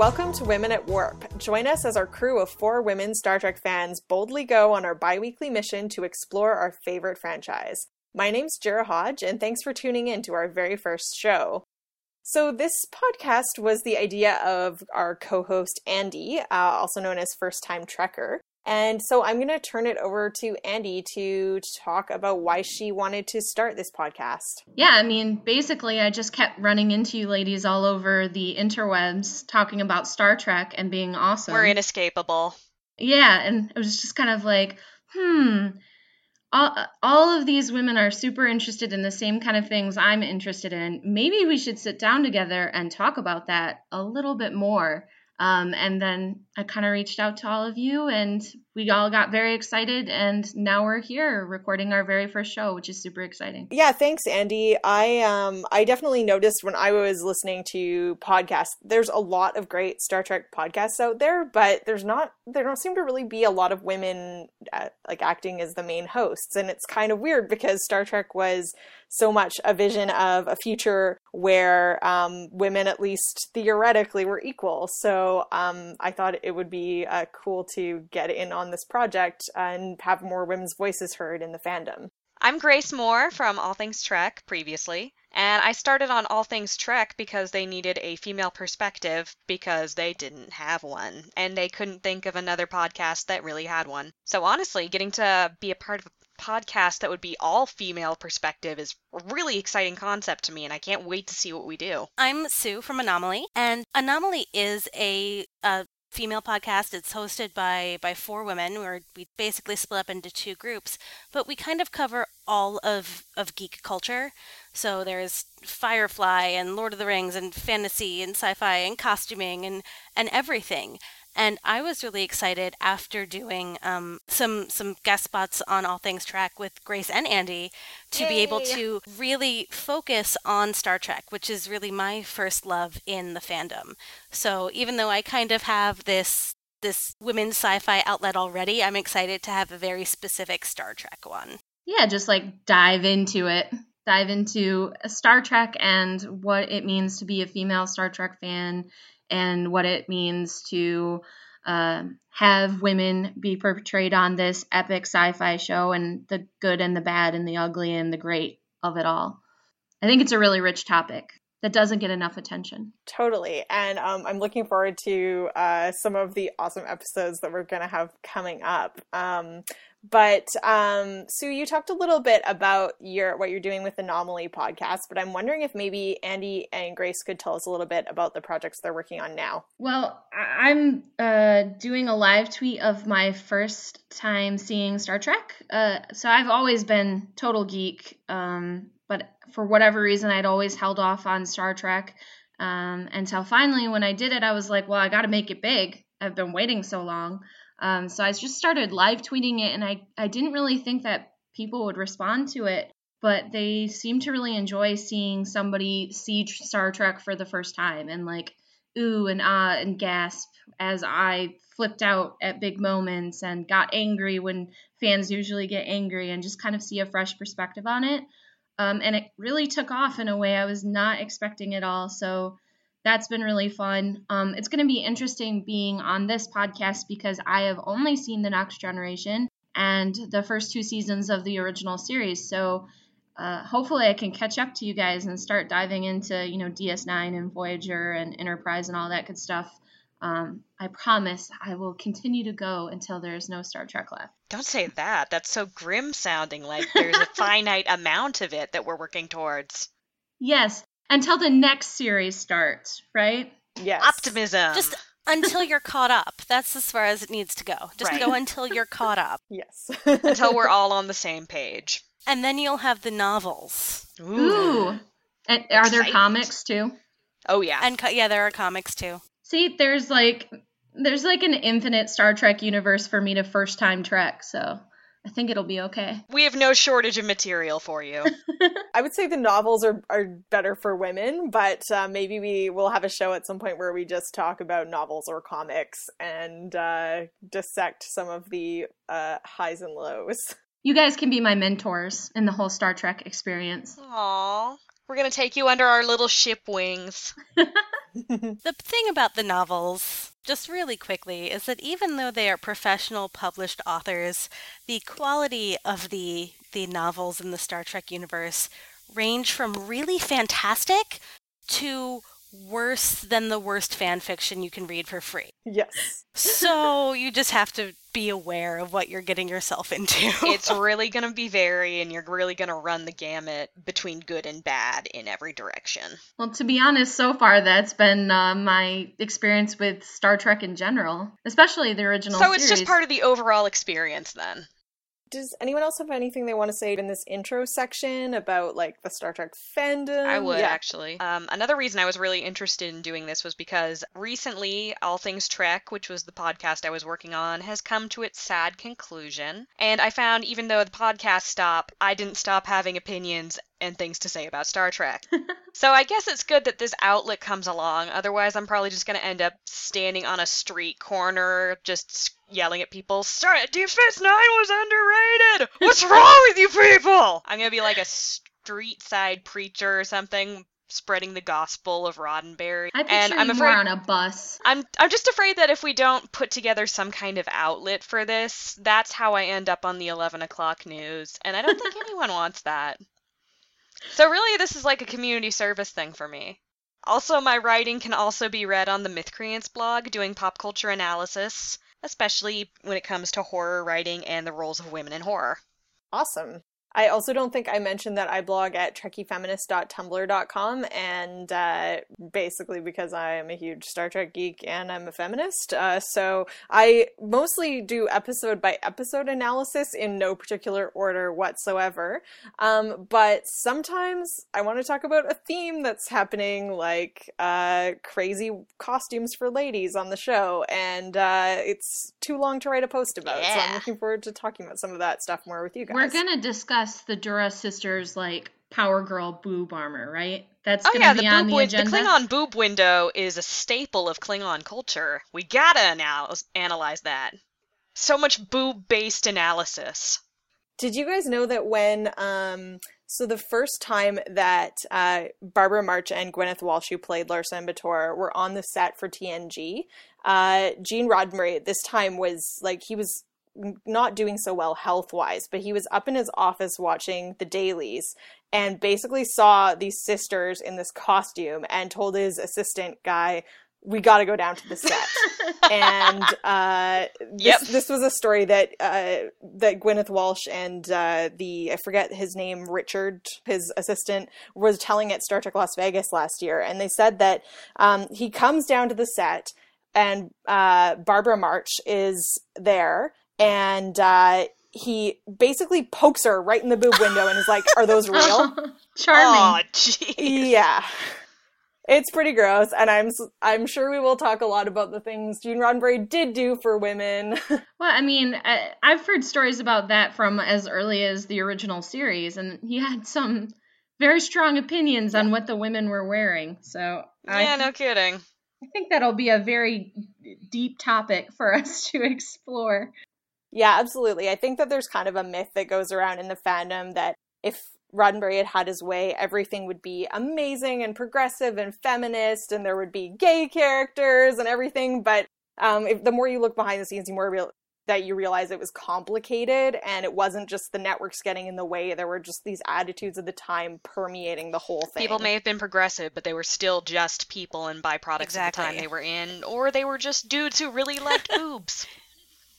welcome to Women at Warp. Join us as our crew of four women Star Trek fans boldly go on our bi weekly mission to explore our favorite franchise. My name's Jarrah Hodge, and thanks for tuning in to our very first show. So, this podcast was the idea of our co host Andi, uh, also known as First Time Trekker. And so I'm going to turn it over to Andi to talk about why she wanted to start this podcast. Yeah, I mean, basically, I just kept running into you ladies all over the interwebs talking about Star Trek and being awesome. We're inescapable. Yeah, and it was just kind of like, hmm, all, all of these women are super interested in the same kind of things I'm interested in. Maybe we should sit down together and talk about that a little bit more. Um, and then I kind of reached out to all of you, and we all got very excited. And now we're here recording our very first show, which is super exciting. Yeah, thanks, Andi. I um I definitely noticed when I was listening to podcasts, there's a lot of great Star Trek podcasts out there, but there's not there don't seem to really be a lot of women uh, like acting as the main hosts, and it's kind of weird because Star Trek was so much a vision of a future where um, women, at least theoretically, were equal. So um, I thought it would be uh, cool to get in on this project and have more women's voices heard in the fandom. I'm Grace Moore from All Things Trek previously, and I started on All Things Trek because they needed a female perspective because they didn't have one, and they couldn't think of another podcast that really had one. So honestly, getting to be a part of a podcast that would be all female perspective is a really exciting concept to me, and I can't wait to see what we do. I'm Sue from Anomaly, and Anomaly is a, a female podcast. It's hosted by by four women. Where we basically split up into two groups, but we kind of cover all of of geek culture. So there's Firefly and Lord of the Rings and fantasy and sci-fi and costuming and and everything. And I was really excited after doing um, some some guest spots on All Things Trek with Grace and Andi to be able to really focus on Star Trek, which is really my first love in the fandom. So even though I kind of have this this women's sci-fi outlet already, I'm excited to have a very specific Star Trek one. Yeah, just like dive into it. Dive into Star Trek and what it means to be a female Star Trek fan and what it means to uh, have women be portrayed on this epic sci fi show and the good and the bad and the ugly and the great of it all. I think it's a really rich topic that doesn't get enough attention. Totally. And um, I'm looking forward to uh, some of the awesome episodes that we're going to have coming up. Um, but um, Sue, you talked a little bit about your what you're doing with Anomaly podcast, but I'm wondering if maybe Andi and Grace could tell us a little bit about the projects they're working on now. Well, I'm uh, doing a live tweet of my first time seeing Star Trek. Uh, so I've always been total geek, um, but for whatever reason, I'd always held off on Star Trek um, until finally, when I did it, I was like, well, I got to make it big. I've been waiting so long. Um, so I just started live tweeting it, and I, I didn't really think that people would respond to it, but they seemed to really enjoy seeing somebody see Star Trek for the first time and like ooh and ah and gasp as I flipped out at big moments and got angry when fans usually get angry and just kind of see a fresh perspective on it. Um, and it really took off in a way I was not expecting at all. So that's been really fun. Um, it's going to be interesting being on this podcast because I have only seen The Next Generation and the first two seasons of the original series. So uh, hopefully I can catch up to you guys and start diving into, you know, DS9 and Voyager and Enterprise and all that good stuff. Um, I promise I will continue to go until there's no Star Trek left. Don't say that. That's so grim sounding, like there's a finite amount of it that we're working towards. Yes, until the next series starts, right? Yes. Optimism. Just until you're caught up. That's as far as it needs to go. Just Right. go until you're caught up. Yes. until we're all on the same page. And then you'll have the novels. Ooh. And are there comics too? Oh yeah. And co- yeah, there are comics too. See, there's like there's like an infinite Star Trek universe for me to first time Trek, so I think it'll be okay. we have no shortage of material for you. I would say the novels are, are better for women, but uh, maybe we will have a show at some point where we just talk about novels or comics and uh, dissect some of the uh, highs and lows. You guys can be my mentors in the whole Star Trek experience. Aww. We're gonna take you under our little ship wings. the thing about the novels, just really quickly, is that even though they are professional published authors, the quality of the the novels in the Star Trek universe range from really fantastic to worse than the worst fan fiction you can read for free. Yes. So you just have to be aware of what you're getting yourself into. it's really going to be vary, and you're really going to run the gamut between good and bad in every direction. Well, to be honest, so far that's been uh, my experience with Star Trek in general, especially the original. So it's just part of the overall experience then does anyone else have anything they want to say in this intro section about like the Star Trek fandom? I would yeah. actually. Um, another reason I was really interested in doing this was because recently All Things Trek, which was the podcast I was working on, has come to its sad conclusion. And I found even though the podcast stopped, I didn't stop having opinions and things to say about Star Trek. so I guess it's good that this outlet comes along. Otherwise, I'm probably just going to end up standing on a street corner just yelling at people, Star Deep Space Nine was underrated! What's wrong with you people? I'm going to be like a street side preacher or something spreading the gospel of Roddenberry. I and I'm afraid on a bus. I'm I'm just afraid that if we don't put together some kind of outlet for this, that's how I end up on the eleven o'clock news, and I don't think anyone wants that. So really, this is like a community service thing for me. Also, my writing can also be read on the Mythcreants blog, doing pop culture analysis, especially when it comes to horror writing and the roles of women in horror. Awesome. I also don't think I mentioned that I blog at trekkiefeminist.tumblr.com, and uh, basically because I am a huge Star Trek geek and I'm a feminist. Uh, so I mostly do episode by episode analysis in no particular order whatsoever. Um, but sometimes I want to talk about a theme that's happening, like uh, crazy costumes for ladies on the show, and uh, it's too long to write a post about. Yeah. So I'm looking forward to talking about some of that stuff more with you guys. We're going to discuss discuss the Duras sisters like Power Girl boob armor, right? That's oh, gonna yeah, be the on the agenda. The Klingon boob window is a staple of Klingon culture. We gotta now analyze that. So much boob-based analysis. Did you guys know that when um so the first time that uh, Barbara March and Gwyneth Walsh, who played Lursa and B'Etor, were on the set for TNG, uh, Gene Roddenberry at this time was like he was not doing so well health wise, but he was up in his office watching the dailies and basically saw these sisters in this costume and told his assistant guy, we got to go down to the set. and uh, this, yep. this was a story that uh, that Gwyneth Walsh and uh, the I forget his name Richard, his assistant, was telling at Star Trek Las Vegas last year, and they said that um, he comes down to the set and uh, Barbara March is there and uh, he basically pokes her right in the boob window and is like, "Are those real?" Charming. Oh, yeah. It's pretty gross, and I'm I'm sure we will talk a lot about the things Gene Roddenberry did do for women. well, I mean, I, I've heard stories about that from as early as the original series, and he had some very strong opinions on what the women were wearing. So yeah, I, no kidding. I think that'll be a very deep topic for us to explore. Yeah, absolutely. I think that there's kind of a myth that goes around in the fandom that if Roddenberry had had his way, everything would be amazing and progressive and feminist, and there would be gay characters and everything. But um, if, the more you look behind the scenes, the more real, that you realize it was complicated, and it wasn't just the networks getting in the way. There were just these attitudes of the time permeating the whole thing. People may have been progressive, but they were still just people and byproducts exactly. of the time they were in, or they were just dudes who really liked boobs.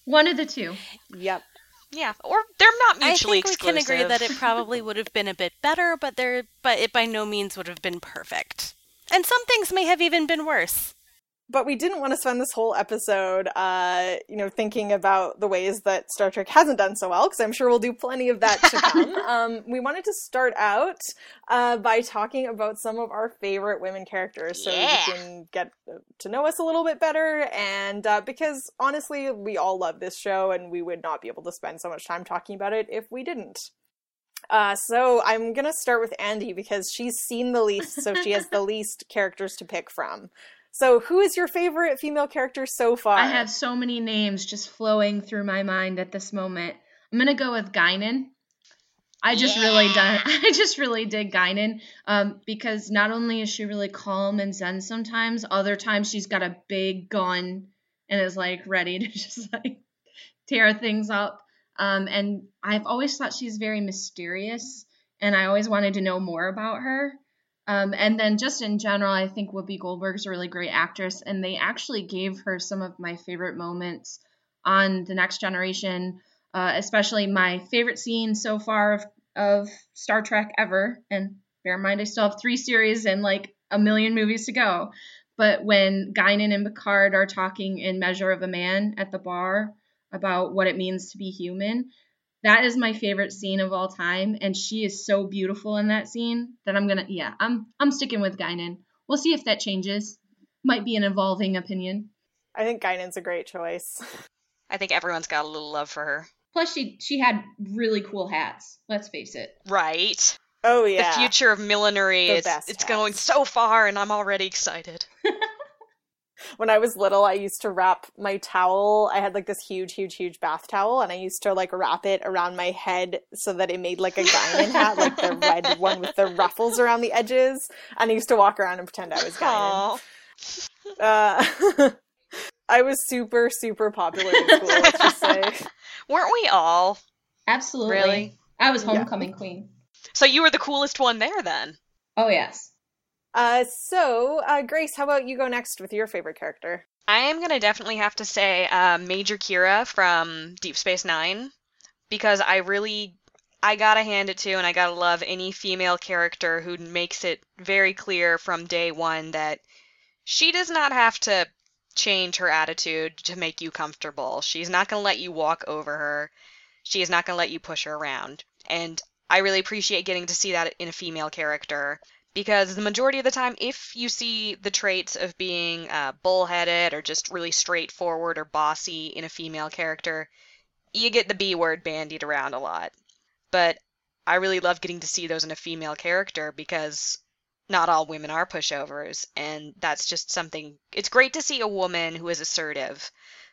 One of the two. Yep. Yeah, or they're not mutually I think exclusive. we can agree that it probably would have been a bit better, but there, but it by no means would have been perfect. And some things may have even been worse but we didn't want to spend this whole episode, uh, you know, thinking about the ways that Star Trek hasn't done so well, because I'm sure we'll do plenty of that to come. um, we wanted to start out uh, by talking about some of our favorite women characters, so yeah. you can get to know us a little bit better. And uh, because honestly, we all love this show, and we would not be able to spend so much time talking about it if we didn't. Uh, so I'm gonna start with Andi because she's seen the least, so she has the least characters to pick from. So, who is your favorite female character so far? I have so many names just flowing through my mind at this moment. I'm gonna go with Guinan. I just yeah. really done. I just really dig Guinan um, because not only is she really calm and zen sometimes, other times she's got a big gun and is like ready to just like tear things up. Um, and I've always thought she's very mysterious, and I always wanted to know more about her. Um, and then just in general, I think Whoopi Goldberg's a really great actress, and they actually gave her some of my favorite moments on The Next Generation, uh, especially my favorite scene so far of, of Star Trek ever. And bear in mind, I still have three series and like a million movies to go. But when Guinan and Picard are talking in Measure of a Man at the bar about what it means to be human, that is my favorite scene of all time. And she is so beautiful in that scene that I'm gonna yeah, I'm I'm sticking with Guinan. We'll see if that changes. Might be an evolving opinion. I think Guinan's a great choice. I think everyone's got a little love for her. Plus, she she had really cool hats. Let's face it. Right. Oh yeah. The future of millinery. The it's it's going so far, and I'm already excited. when I was little, I used to wrap my towel. I had like this huge, huge, huge bath towel, and I used to like wrap it around my head so that it made like a Guinan hat, like the red one with the ruffles around the edges. And I used to walk around and pretend I was Guinan. Uh, I was super, super popular in school, let's just say. Weren't we all? Absolutely. Really? I was homecoming yeah. queen. So you were the coolest one there then? Oh, yes. Uh, so, uh, Grace, how about you go next with your favorite character? I am going to definitely have to say uh, Major Kira from Deep Space Nine because I really I gotta hand it to and I gotta love any female character who makes it very clear from day one that she does not have to change her attitude to make you comfortable. She's not going to let you walk over her. She is not going to let you push her around. And I really appreciate getting to see that in a female character because the majority of the time, if you see the traits of being uh, bullheaded or just really straightforward or bossy in a female character, you get the B word bandied around a lot. But I really love getting to see those in a female character because not all women are pushovers, and that's just something. It's great to see a woman who is assertive,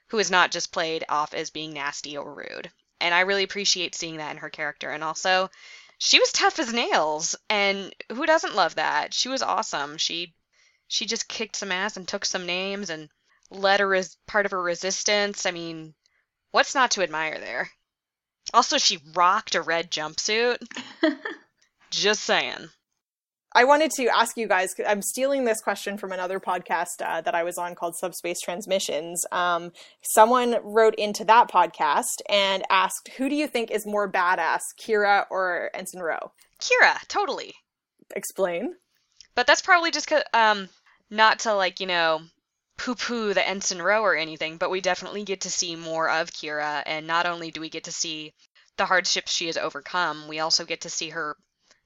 who is not just played off as being nasty or rude. And I really appreciate seeing that in her character. And also, she was tough as nails, and who doesn't love that? She was awesome. She she just kicked some ass and took some names and led a res- part of her resistance. I mean, what's not to admire there? Also, she rocked a red jumpsuit. just saying. I wanted to ask you guys. I'm stealing this question from another podcast uh, that I was on called Subspace Transmissions. Um, someone wrote into that podcast and asked, "Who do you think is more badass, Kira or Ensign Ro?" Kira, totally. Explain. But that's probably just um, not to like you know poo-poo the Ensign Ro or anything, but we definitely get to see more of Kira, and not only do we get to see the hardships she has overcome, we also get to see her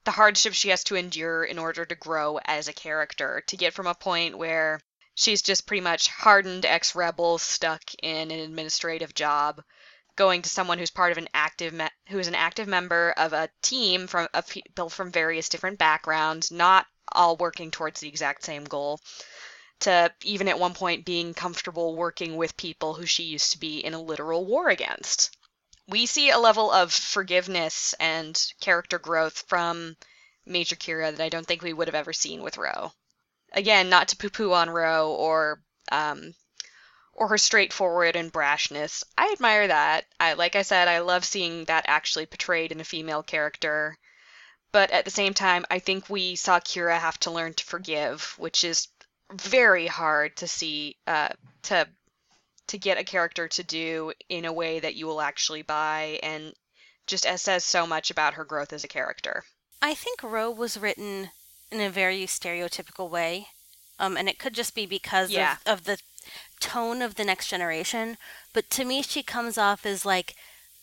the hardship she has to endure in order to grow as a character, to get from a point where she's just pretty much hardened ex rebel stuck in an administrative job going to someone who's part of an active me- who is an active member of a team from of people from various different backgrounds not all working towards the exact same goal to even at one point being comfortable working with people who she used to be in a literal war against we see a level of forgiveness and character growth from Major Kira that I don't think we would have ever seen with Ro. Again, not to poo-poo on Ro or um, or her straightforward and brashness. I admire that. I like I said, I love seeing that actually portrayed in a female character. But at the same time, I think we saw Kira have to learn to forgive, which is very hard to see uh, to to get a character to do in a way that you will actually buy and just as says so much about her growth as a character. I think Ro was written in a very stereotypical way. Um, and it could just be because yeah. of, of the tone of the next generation. But to me, she comes off as like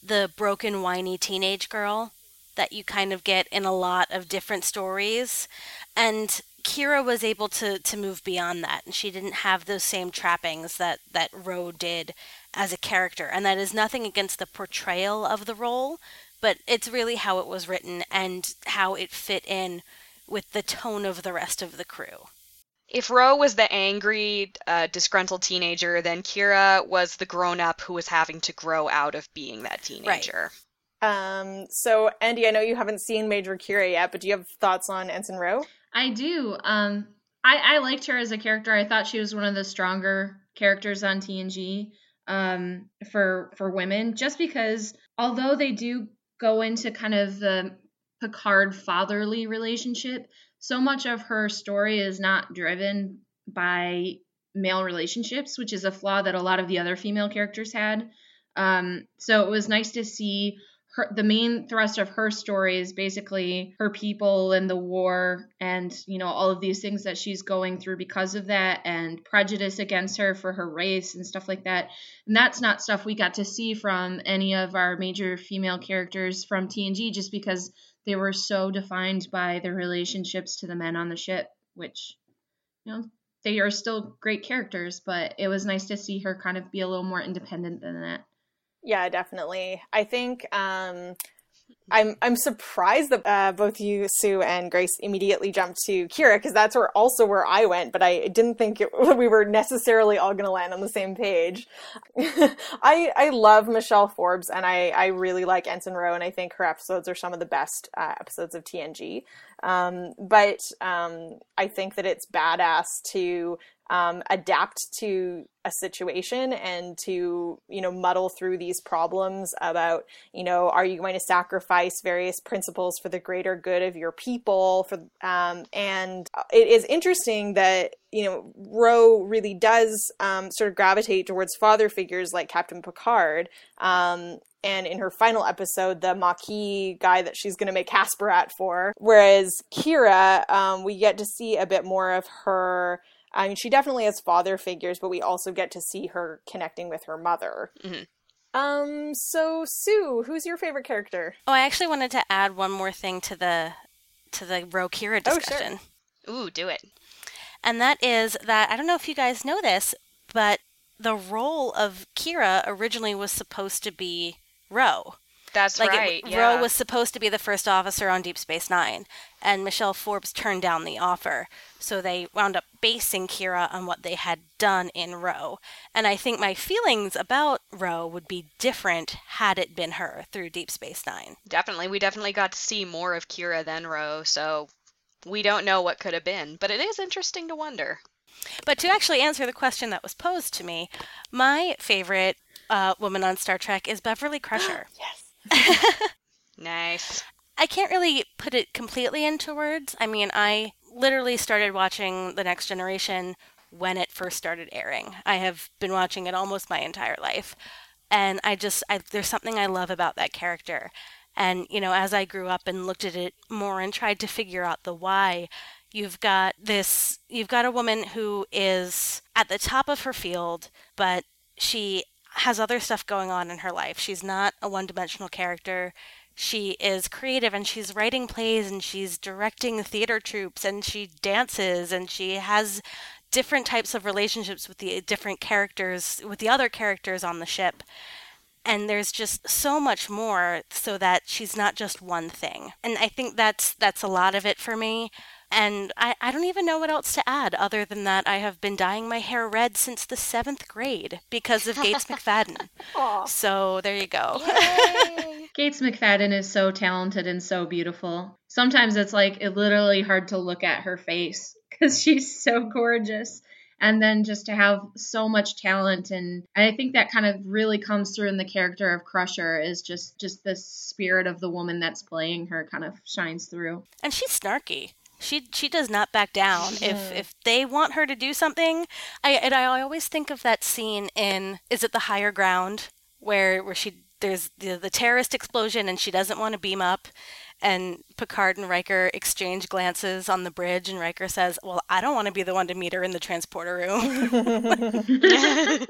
the broken, whiny teenage girl that you kind of get in a lot of different stories. And Kira was able to to move beyond that, and she didn't have those same trappings that that Ro did as a character. And that is nothing against the portrayal of the role, but it's really how it was written and how it fit in with the tone of the rest of the crew. If Ro was the angry, uh, disgruntled teenager, then Kira was the grown up who was having to grow out of being that teenager. Right. Um, so Andi, I know you haven't seen Major Kira yet, but do you have thoughts on Ensign Ro? I do. Um, I, I liked her as a character. I thought she was one of the stronger characters on TNG um, for for women, just because although they do go into kind of the Picard fatherly relationship, so much of her story is not driven by male relationships, which is a flaw that a lot of the other female characters had. Um, so it was nice to see her, the main thrust of her story is basically her people and the war and you know all of these things that she's going through because of that and prejudice against her for her race and stuff like that. And that's not stuff we got to see from any of our major female characters from TNG just because they were so defined by their relationships to the men on the ship which you know they are still great characters but it was nice to see her kind of be a little more independent than that yeah, definitely. I think um, I'm I'm surprised that uh, both you, Sue, and Grace immediately jumped to Kira because that's where also where I went, but I didn't think it, we were necessarily all going to land on the same page. I I love Michelle Forbes and I I really like Ensign Ro and I think her episodes are some of the best uh, episodes of TNG. Um, but um, I think that it's badass to um, adapt to a situation and to you know muddle through these problems about you know are you going to sacrifice various principles for the greater good of your people for um, and it is interesting that you know Ro really does um, sort of gravitate towards father figures like Captain Picard um, and in her final episode, the Maquis guy that she's going to make Hasperat for. Whereas Kira, um, we get to see a bit more of her I mean, she definitely has father figures, but we also get to see her connecting with her mother. Mm-hmm. Um, so Sue, who's your favorite character? Oh, I actually wanted to add one more thing to the to the Ro Kira discussion. Oh, sure. Ooh, do it. And that is that I don't know if you guys know this, but the role of Kira originally was supposed to be Ro. That's like right. It, yeah. Ro was supposed to be the first officer on Deep Space Nine, and Michelle Forbes turned down the offer. So they wound up basing Kira on what they had done in Ro. And I think my feelings about Ro would be different had it been her through Deep Space Nine. Definitely. We definitely got to see more of Kira than Ro, so we don't know what could have been, but it is interesting to wonder. But to actually answer the question that was posed to me, my favorite uh, woman on Star Trek is Beverly Crusher. yes. nice. I can't really put it completely into words. I mean, I literally started watching The Next Generation when it first started airing. I have been watching it almost my entire life. And I just, I, there's something I love about that character. And, you know, as I grew up and looked at it more and tried to figure out the why, you've got this, you've got a woman who is at the top of her field, but she has other stuff going on in her life. She's not a one dimensional character. She is creative and she's writing plays and she's directing theater troupes and she dances and she has different types of relationships with the different characters, with the other characters on the ship. And there's just so much more so that she's not just one thing. And I think that's that's a lot of it for me. And I, I don't even know what else to add other than that I have been dyeing my hair red since the seventh grade because of Gates McFadden. so there you go. Gates McFadden is so talented and so beautiful. Sometimes it's like it literally hard to look at her face because she's so gorgeous. And then just to have so much talent and, and I think that kind of really comes through in the character of Crusher is just just the spirit of the woman that's playing her kind of shines through. And she's snarky she she does not back down if if they want her to do something i and i always think of that scene in is it the higher ground where where she there's the, the terrorist explosion and she doesn't want to beam up and Picard and Riker exchange glances on the bridge, and Riker says, "Well, I don't want to be the one to meet her in the transporter room."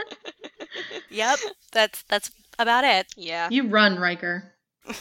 yep, that's that's about it. Yeah, you run, Riker.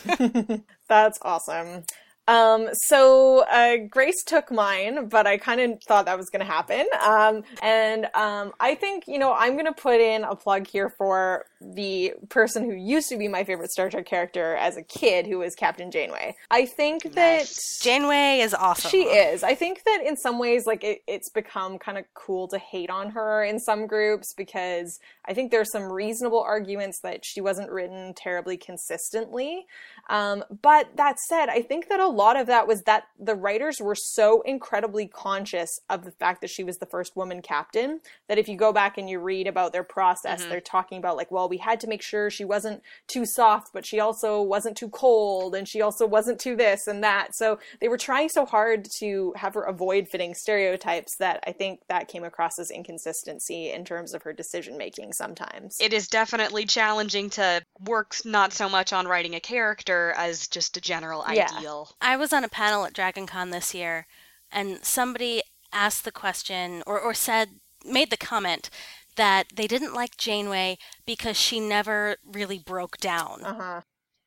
that's awesome. Um, so uh, Grace took mine, but I kind of thought that was going to happen. Um, and um, I think you know I'm going to put in a plug here for the person who used to be my favorite Star Trek character as a kid, who was Captain Janeway. I think that Janeway is awesome. She is. I think that in some ways, like it, it's become kind of cool to hate on her in some groups because I think there's some reasonable arguments that she wasn't written terribly consistently. Um, but that said, I think that a lot of that was that the writers were so incredibly conscious of the fact that she was the first woman captain that if you go back and you read about their process, mm-hmm. they're talking about like, well, we had to make sure she wasn't too soft, but she also wasn't too cold, and she also wasn't too this and that. So they were trying so hard to have her avoid fitting stereotypes that I think that came across as inconsistency in terms of her decision making sometimes. It is definitely challenging to work not so much on writing a character as just a general yeah. ideal. I was on a panel at DragonCon this year, and somebody asked the question or, or said, made the comment that they didn't like Janeway because she never really broke down. Uh-huh.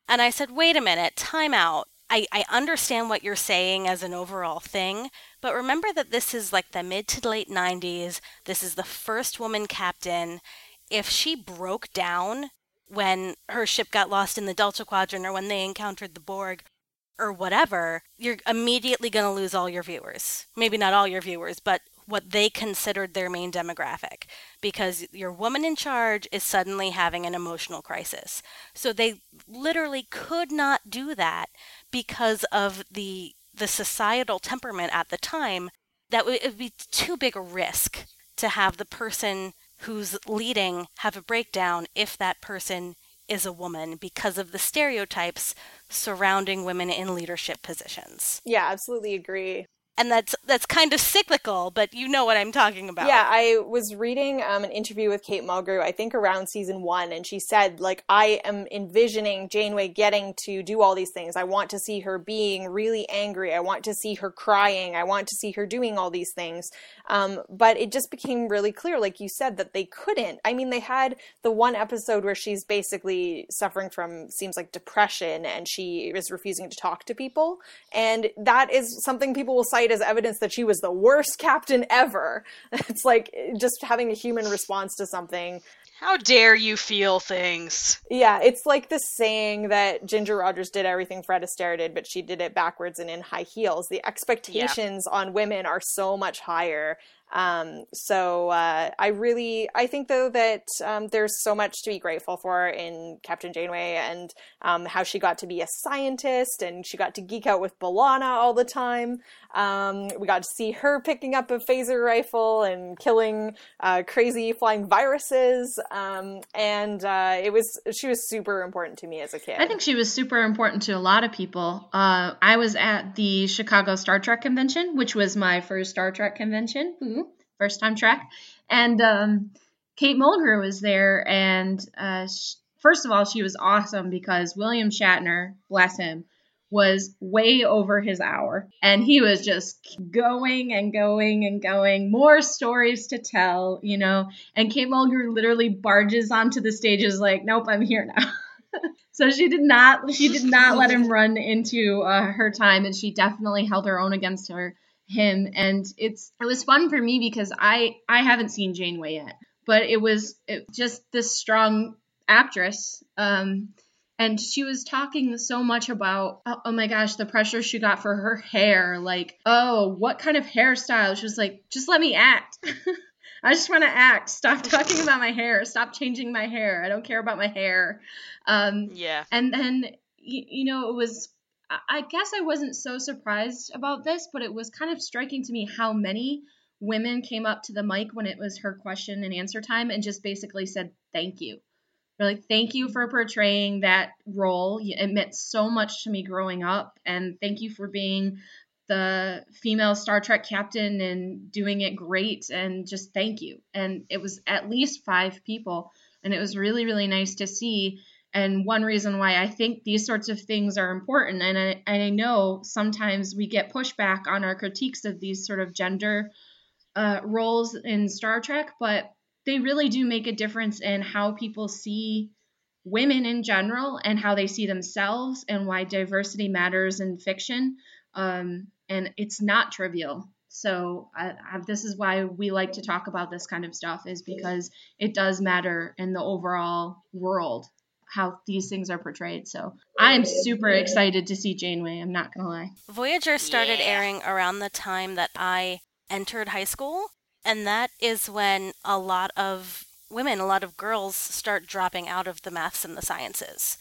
And I said, wait a minute, time out. I, I understand what you're saying as an overall thing, but remember that this is like the mid to late 90s. This is the first woman captain. If she broke down when her ship got lost in the Delta Quadrant or when they encountered the Borg or whatever, you're immediately going to lose all your viewers. Maybe not all your viewers, but what they considered their main demographic because your woman in charge is suddenly having an emotional crisis. So they literally could not do that because of the the societal temperament at the time that it would be too big a risk to have the person who's leading have a breakdown if that person is a woman because of the stereotypes surrounding women in leadership positions. Yeah, absolutely agree and that's that's kind of cyclical, but you know what I'm talking about. Yeah, I was reading um, an interview with Kate Mulgrew, I think around season one, and she said, like, I am envisioning Janeway getting to do all these things. I want to see her being really angry. I want to see her crying. I want to see her doing all these things. Um, but it just became really clear, like you said, that they couldn't. I mean, they had the one episode where she's basically suffering from seems like depression, and she is refusing to talk to people, and that is something people will cite as evidence that she was the worst captain ever. It's like just having a human response to something. How dare you feel things? Yeah, it's like the saying that Ginger Rogers did everything Fred Astaire did, but she did it backwards and in high heels. The expectations yeah. on women are so much higher um, so uh, I really, I think though that um, there's so much to be grateful for in Captain Janeway and um, how she got to be a scientist and she got to geek out with B'Elanna all the time. Um, we got to see her picking up a phaser rifle and killing uh, crazy flying viruses, um, and uh, it was she was super important to me as a kid. I think she was super important to a lot of people. Uh, I was at the Chicago Star Trek convention, which was my first Star Trek convention. Ooh first time Trek, and um, Kate Mulgrew was there. And uh, sh- first of all, she was awesome because William Shatner, bless him, was way over his hour, and he was just going and going and going, more stories to tell, you know. And Kate Mulgrew literally barges onto the stage, is like, "Nope, I'm here now." so she did not she did not let him run into uh, her time and she definitely held her own against her him and it's it was fun for me because I I haven't seen Janeway yet, but it was it, just this strong actress um and she was talking so much about oh, oh, my gosh the pressure she got for her hair like oh what kind of hairstyle she was like just let me act I just want to act. Stop talking about my hair. Stop changing my hair. I don't care about my hair. Um, yeah. And then, you, you know, it was I guess I wasn't so surprised about this, but it was kind of striking to me how many women came up to the mic when it was her question and answer time and just basically said thank you. They're like, thank you for portraying that role. It meant so much to me growing up, and thank you for being the female Star Trek captain and doing it great. And just thank you. And it was at least five people, and it was really, really nice to see and one reason why I think these sorts of things are important, and I, I know sometimes we get pushback on our critiques of these sort of gender uh, roles in Star Trek, but they really do make a difference in how people see women in general and how they see themselves and why diversity matters in fiction. Um, and it's not trivial. So I, I, this is why we like to talk about this kind of stuff is because it does matter in the overall world how these things are portrayed. So I am super excited to see Janeway. I'm not gonna lie. Voyager started Yeah. airing around the time that I entered high school, and that is when a lot of women, a lot of girls start dropping out of the maths and the sciences.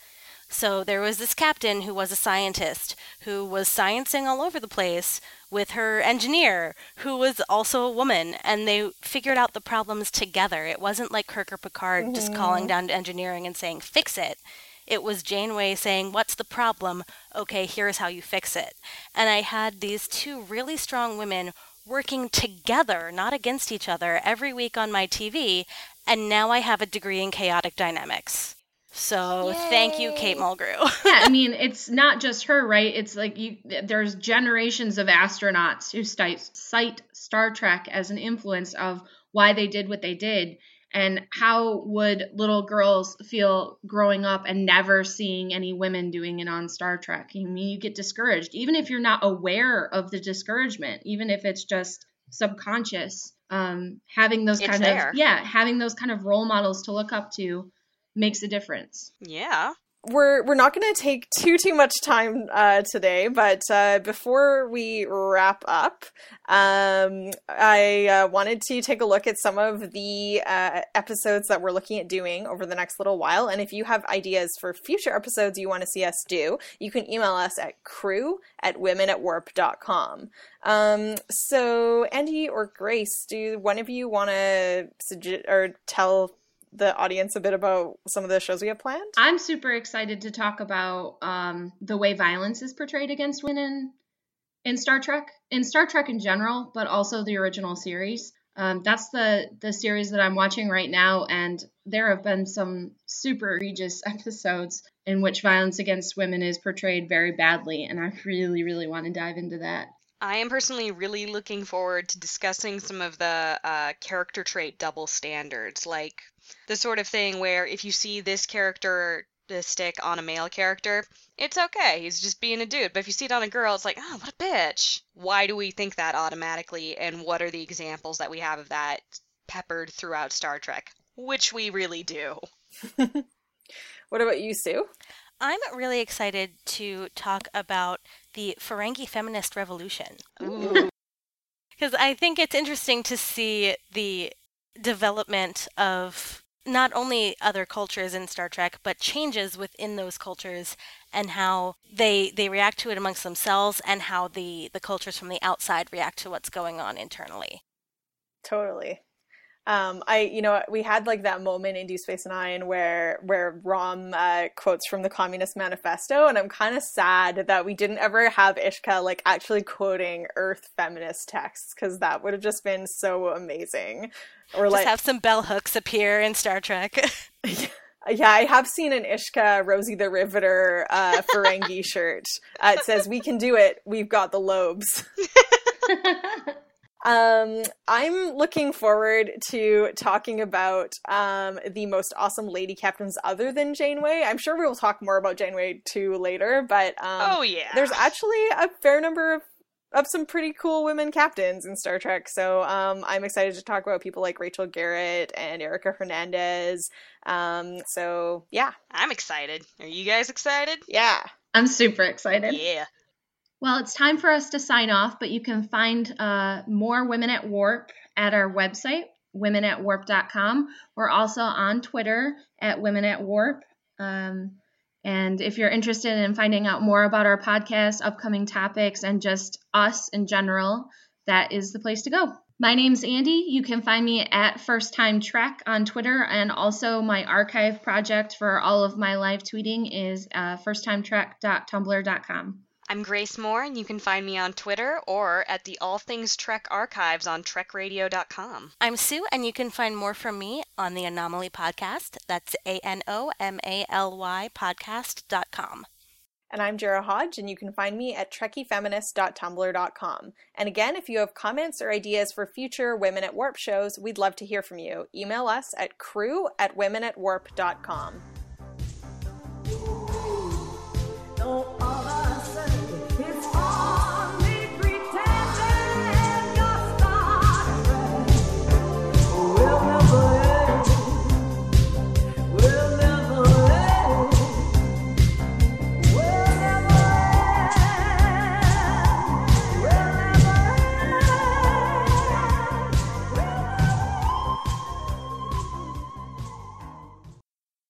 So there was this captain who was a scientist who was sciencing all over the place with her engineer who was also a woman and they figured out the problems together. It wasn't like Kirk or Picard just calling mm-hmm. down to engineering and saying fix it. It was Janeway saying, What's the problem? Okay, here's how you fix it. And I had these two really strong women working together, not against each other, every week on my TV. And now I have a degree in chaotic dynamics. So thank you, Kate Mulgrew. yeah, I mean, it's not just her, right? It's like you there's generations of astronauts who cite, cite Star Trek as an influence of why they did what they did. And how would little girls feel growing up and never seeing any women doing it on Star Trek? I mean, you get discouraged, even if you're not aware of the discouragement, even if it's just subconscious. Um, having those It's kind there. of yeah, having those kind of role models to look up to makes a difference. Yeah. we're we're not going to take too too much time uh, today, but uh, before we wrap up, um, I uh, wanted to take a look at some of the uh, episodes that we're looking at doing over the next little while. And if you have ideas for future episodes you want to see us do, you can email us at crew at womenatwarp.com. Um, so, Andi or Grace, do one of you want to suggest or tell the audience a bit about some of the shows we have planned? I'm super excited to talk about um, the way violence is portrayed against women in Star Trek, in Star Trek in general, but also the original series. Um, that's the the series that I'm watching right now, and there have been some super egregious episodes in which violence against women is portrayed very badly, and I really, really want to dive into that. I am personally really looking forward to discussing some of the uh, character trait double standards, like the sort of thing where if you see this characteristic on a male character, it's okay, he's just being a dude. But if you see it on a girl, it's like, oh, what a bitch. Why do we think that automatically, and what are the examples that we have of that peppered throughout Star Trek? Which we really do. What about you, Sue? I'm really excited to talk about the Ferengi feminist revolution. Because I think it's interesting to see the development of not only other cultures in Star Trek, but changes within those cultures and how they they react to it amongst themselves and how the, the cultures from the outside react to what's going on internally. Totally. Um, I, you know, we had like that moment in Deep Space Nine where where Rom uh, quotes from the Communist Manifesto, and I'm kind of sad that we didn't ever have Ishka like actually quoting Earth feminist texts because that would have just been so amazing. Or Just like, have some bell hooks appear in Star Trek. yeah, I have seen an Ishka Rosie the Riveter uh, Ferengi shirt. Uh, it says, "We can do it. We've got the lobes." Um, I'm looking forward to talking about um, the most awesome lady captains other than Janeway. I'm sure we will talk more about Janeway too later, but um, oh, yeah. there's actually a fair number of of some pretty cool women captains in Star Trek. So um, I'm excited to talk about people like Rachel Garrett and Erica Hernandez. Um, so yeah, I'm excited. Are you guys excited? yeah. I'm super excited. Yeah. Well, it's time for us to sign off, but you can find uh, more Women at Warp at our website, womenatwarp.com. We're also on Twitter at Women at Warp. Um, and if you're interested in finding out more about our podcast, upcoming topics, and just us in general, that is the place to go. My name's Andi. You can find me at First Time Trek on Twitter, and also my archive project for all of my live tweeting is uh, firsttimetrek.tumblr.com. I'm Grace Moore, and you can find me on Twitter or at the All Things Trek archives on trekradio.com. I'm Sue, and you can find more from me on the Anomaly Podcast. That's A N O M A L Y podcast.com. And I'm Jarrah Hodge, and you can find me at trekkiefeminist.tumblr.com. And again, if you have comments or ideas for future Women at Warp shows, we'd love to hear from you. Email us at crew at womenatwarp.com. no other